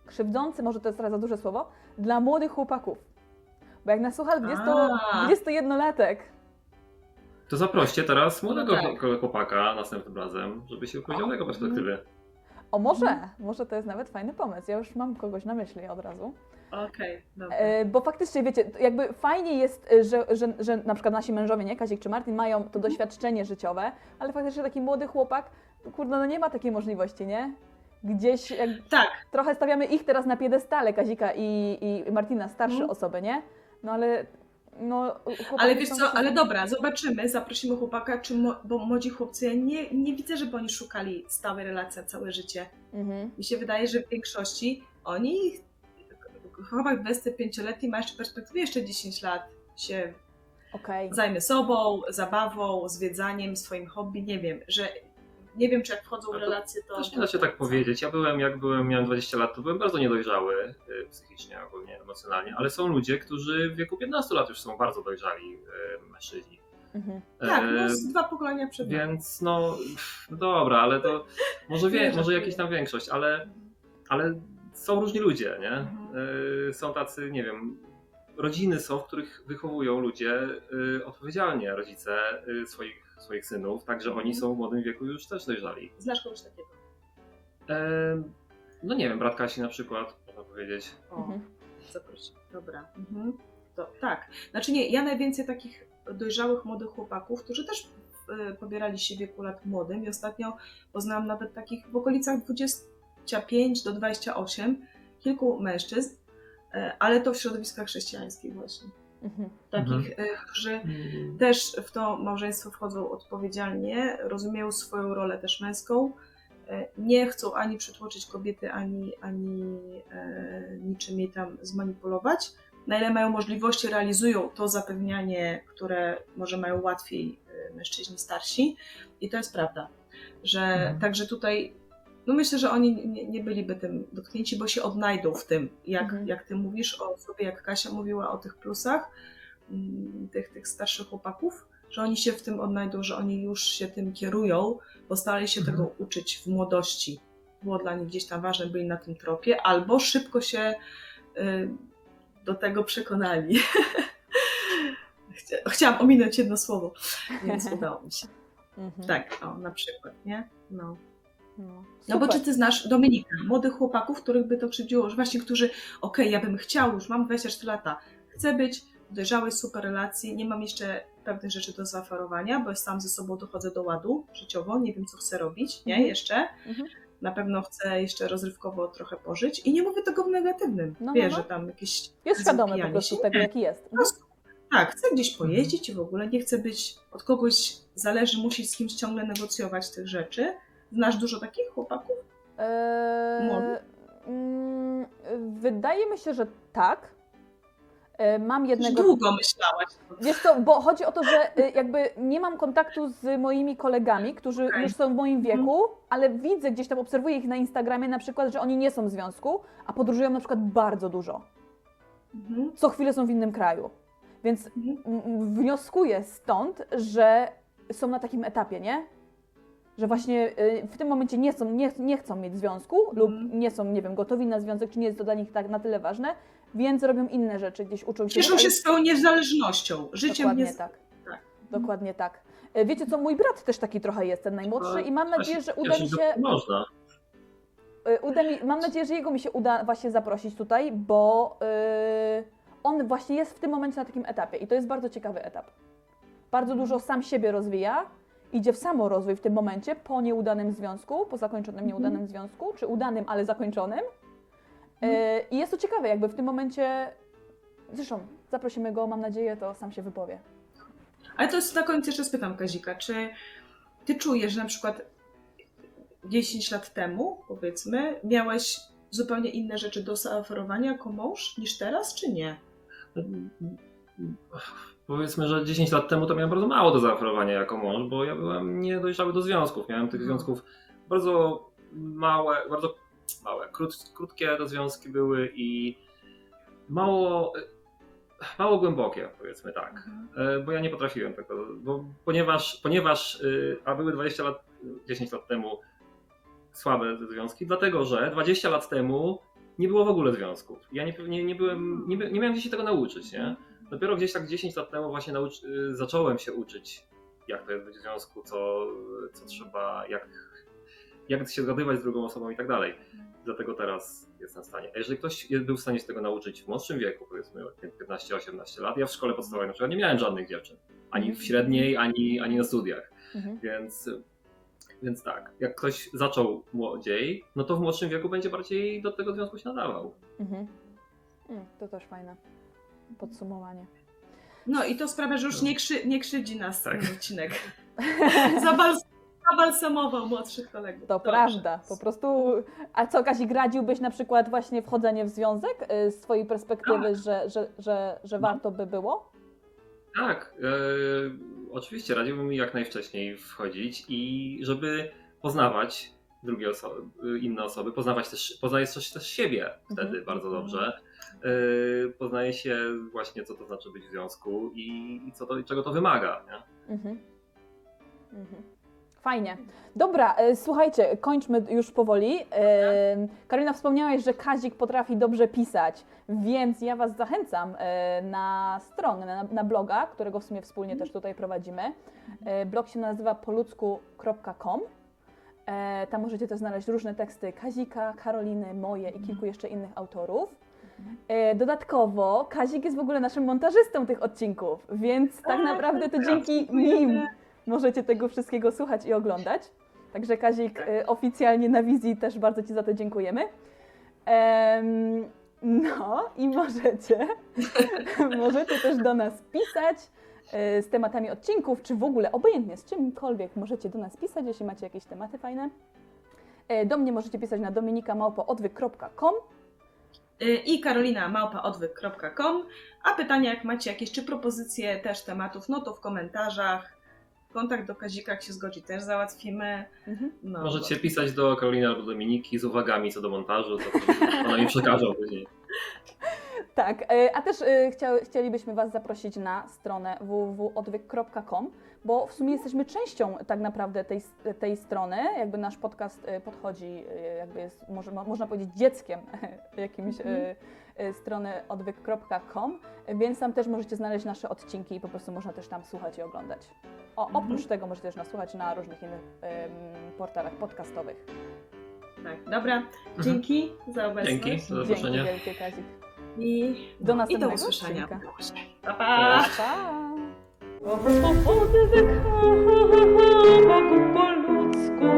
krzywdzący, może to jest teraz za duże słowo, dla młodych chłopaków. Bo jak nas słucha 20, A. 21-latek, To zaproście teraz młodego No tak. chł- chłopaka następnym razem, żeby się wypowiedział z jego perspektywy. o może, może to jest nawet fajny pomysł, ja już mam kogoś na myśli od razu. Okej, dobra. E, bo faktycznie, wiecie, jakby fajnie jest, e, że, że, że na przykład nasi mężowie, nie, Kazik czy Martin, mają to doświadczenie życiowe, ale faktycznie taki młody chłopak, kurde, no nie ma takiej możliwości, nie? Gdzieś Tak, trochę stawiamy ich teraz na piedestale, Kazika i, i Martina, starsze Mhm. osoby, nie? No ale, no ale wiesz co, ale dobra, zobaczymy, zaprosimy chłopaka, czy mo, bo młodzi chłopcy, ja nie, nie widzę, żeby oni szukali stałej relacji całe życie. Mhm. Mi się wydaje, że w większości oni, chłopak 25-letni ma jeszcze perspektywę jeszcze 10 lat się Okej. zajmę sobą, zabawą, zwiedzaniem, swoim hobby, nie wiem, że nie wiem, czy jak wchodzą w relacje, to... Też nie da się tak powiedzieć. Ja byłem, jak byłem, miałem 20 lat, to byłem bardzo niedojrzały y, psychicznie, ogólnie emocjonalnie, ale są ludzie, którzy w wieku 15 lat już są bardzo dojrzali y, mężczyźni. Mhm. Tak, no E, z dwa pokolenia przed nami. Więc no, no dobra, ale to może, wie, może jakaś tam większość, ale, ale są różni ludzie, nie? Mhm. Y, Są tacy, nie wiem, rodziny są, w których wychowują ludzie y, odpowiedzialnie, rodzice y, swoich, swoich synów, także Mhm. oni są w młodym wieku już też dojrzali. Znasz kogoś takiego? E, No nie wiem, brat Kasi na przykład, można powiedzieć. O, Mhm. zaprosi. Dobra. Mhm. To, tak. Znaczy nie, ja najwięcej takich dojrzałych młodych chłopaków, którzy też pobierali się w wieku lat młodym i ostatnio poznałam nawet takich w okolicach 25 do 28 kilku mężczyzn, e, ale to w środowiskach chrześcijańskich właśnie. Mhm. Takich, e, którzy też w to małżeństwo wchodzą odpowiedzialnie, rozumieją swoją rolę też męską, e, nie chcą ani przytłoczyć kobiety, ani, ani e, niczym jej tam zmanipulować. Na ile mają możliwości, realizują to zapewnianie, które może mają łatwiej mężczyźni starsi. I to jest prawda, że Mhm. także tutaj, no myślę, że oni nie, nie byliby tym dotknięci, bo się odnajdą w tym, jak, Mhm. jak ty mówisz o sobie, jak Kasia mówiła o tych plusach mm, tych, tych starszych chłopaków, że oni się w tym odnajdą, że oni już się tym kierują, bo starali się Mhm. tego uczyć w młodości. Było dla nich gdzieś tam ważne, byli na tym tropie, albo szybko się y, do tego przekonali. Chcia- Chciałam ominąć jedno słowo, więc udało mi się. Mhm. Tak, o, na przykład, nie? No. No, No bo czy ty znasz Dominika, młodych chłopaków, których by to krzywdziło, że właśnie którzy, okej, ja bym chciał, już mam 24 lata, chcę być w dojrzałej, super relacji, nie mam jeszcze pewnych rzeczy do zaoferowania, bo sam ze sobą dochodzę do ładu życiowo, nie wiem co chcę robić, nie, Mhm. jeszcze. Mhm. Na pewno chcę jeszcze rozrywkowo trochę pożyć i nie mówię tego w negatywnym, No, no, wiesz, no. że tam jakieś... Jest świadomy po prostu tego, jaki jest. tak, chcę gdzieś pojeździć i w ogóle nie chcę być, od kogoś zależy, musisz z kimś ciągle negocjować tych rzeczy. Znasz dużo takich chłopaków? Eee, mm, wydaje mi się, że tak. E, Mam Już jednego. długo myślałaś. Wiesz co, bo chodzi o to, że y, jakby nie mam kontaktu z moimi kolegami, którzy Okej. już są w moim wieku, ale widzę gdzieś tam, obserwuję ich na Instagramie na przykład, że oni nie są w związku, a podróżują na przykład bardzo dużo. Mhm. Co chwilę są w innym kraju. Więc Mhm. wnioskuję stąd, że są na takim etapie, nie? Że właśnie y, w tym momencie nie, są, nie, nie chcą mieć związku lub Mhm. nie są, nie wiem, gotowi na związek, czy nie jest to dla nich tak na tyle ważne, więc robią inne rzeczy, gdzieś uczą się. Cieszą się swoją niezależnością, życiem Dokładnie nie... tak. tak. Dokładnie tak. E, Wiecie co, mój brat też taki trochę jest, ten najmłodszy i mam nadzieję, że uda mi się, Można. e, uda mi, mam nadzieję, że jego mi się uda właśnie zaprosić tutaj, bo e, on właśnie jest w tym momencie na takim etapie i to jest bardzo ciekawy etap. Bardzo dużo sam siebie rozwija, idzie w samorozwój w tym momencie po nieudanym związku, po zakończonym Mhm. nieudanym związku, czy udanym, ale zakończonym. E, Mhm. I jest to ciekawe, jakby w tym momencie, zresztą zaprosimy go, mam nadzieję, to sam się wypowie. Ale to jest na koniec jeszcze spytam Kazika, czy ty czujesz, że na przykład 10 lat temu, powiedzmy, miałeś zupełnie inne rzeczy do zaoferowania jako mąż niż teraz, czy nie? Powiedzmy, że 10 lat temu to miałem bardzo mało do zaoferowania jako mąż, bo ja byłem niedojrzały do związków. Miałem tych Mhm. związków bardzo małe, bardzo małe, krót, krótkie te związki były i mało, mało głębokie, powiedzmy tak. E, Bo ja nie potrafiłem tego, bo ponieważ, ponieważ y, a były 20 lat, 10 lat temu słabe te związki, dlatego że 20 lat temu nie było w ogóle związków. Ja nie, nie, nie, byłem, nie, nie miałem gdzie się tego nauczyć, nie? Dopiero gdzieś tak 10 lat temu właśnie y, zacząłem się uczyć, jak to jest być w związku, co, co trzeba, jak, jak się zgadywać z drugą osobą i tak dalej. Dlatego teraz jestem w stanie. A jeżeli ktoś był w stanie się tego nauczyć w młodszym wieku, powiedzmy 15-18 lat, ja w szkole podstawowej na przykład nie miałem żadnych dziewczyn. Ani w średniej, ani, ani na studiach. Mhm. Więc, więc tak, jak ktoś zaczął młodziej, no to w młodszym wieku będzie bardziej do tego związku się nadawał. Mhm. Mm, to też fajne podsumowanie. No i to sprawia, że już nie, krzy, nie krzywdzi nas Tak. ten odcinek. Zabals, zabalsamował młodszych kolegów. To Dobrze. prawda, po prostu. A co, Kazik, radziłbyś na przykład właśnie wchodzenie w związek y, z Twojej perspektywy, że, że, że, że No. warto by było? Tak, e, oczywiście radziłbym mi jak najwcześniej wchodzić i żeby poznawać drugie osoby, inne osoby, poznawać też, poznajesz też, też siebie wtedy Mhm. bardzo dobrze. E, poznaje się właśnie co to znaczy być w związku i, i co to, czego to wymaga. Nie? Mhm. Mhm. Fajnie. Dobra, e, słuchajcie, kończmy już powoli. E, Karolina, wspomniałeś, że Kazik potrafi dobrze pisać, więc ja Was zachęcam e, na stronę, na, na bloga, którego w sumie wspólnie też tutaj prowadzimy. Blog się nazywa poludzku.com. Tam możecie też znaleźć różne teksty Kazika, Karoliny, moje i kilku jeszcze innych autorów. E, Dodatkowo Kazik jest w ogóle naszym montażystą tych odcinków, więc tak naprawdę to dzięki nim możecie tego wszystkiego słuchać i oglądać. Także Kazik e, oficjalnie na wizji też bardzo Ci za to dziękujemy. Em, no i możecie, możecie też do nas pisać e, z tematami odcinków, czy w ogóle obojętnie z czymkolwiek możecie do nas pisać, jeśli macie jakieś tematy fajne. E, Do mnie możecie pisać na dominikamałpoodwyk.com I Karolina małpaodwyk.com. A pytania, jak macie jakieś, czy propozycje też tematów, no to w komentarzach. Kontakt do Kazika, jak się zgodzi, też załatwimy. Mhm. No, Możecie pisać do Karoliny albo Dominiki z uwagami co do montażu, to ona mi przekażą później. Tak, e, a też chcia, chcielibyśmy Was zaprosić na stronę www.odwyk.com, bo w sumie jesteśmy częścią tak naprawdę tej, tej strony. Jakby nasz podcast e, podchodzi, e, jakby jest, może, mo- można powiedzieć, dzieckiem jakimś e, strony odwyk.com, więc tam też możecie znaleźć nasze odcinki i po prostu można też tam słuchać i oglądać. O, Mhm. oprócz tego możecie też nas słuchać na różnych innych em, portalach podcastowych. Tak, dobra. Dzięki za obecność. Dzięki. Do Dzięki zobaczenia. wielkie, Kazik. I, Do no, następnego I do usłyszenia. odcinka. Pa, pa. Pa! Opowiedz, jak po ludzku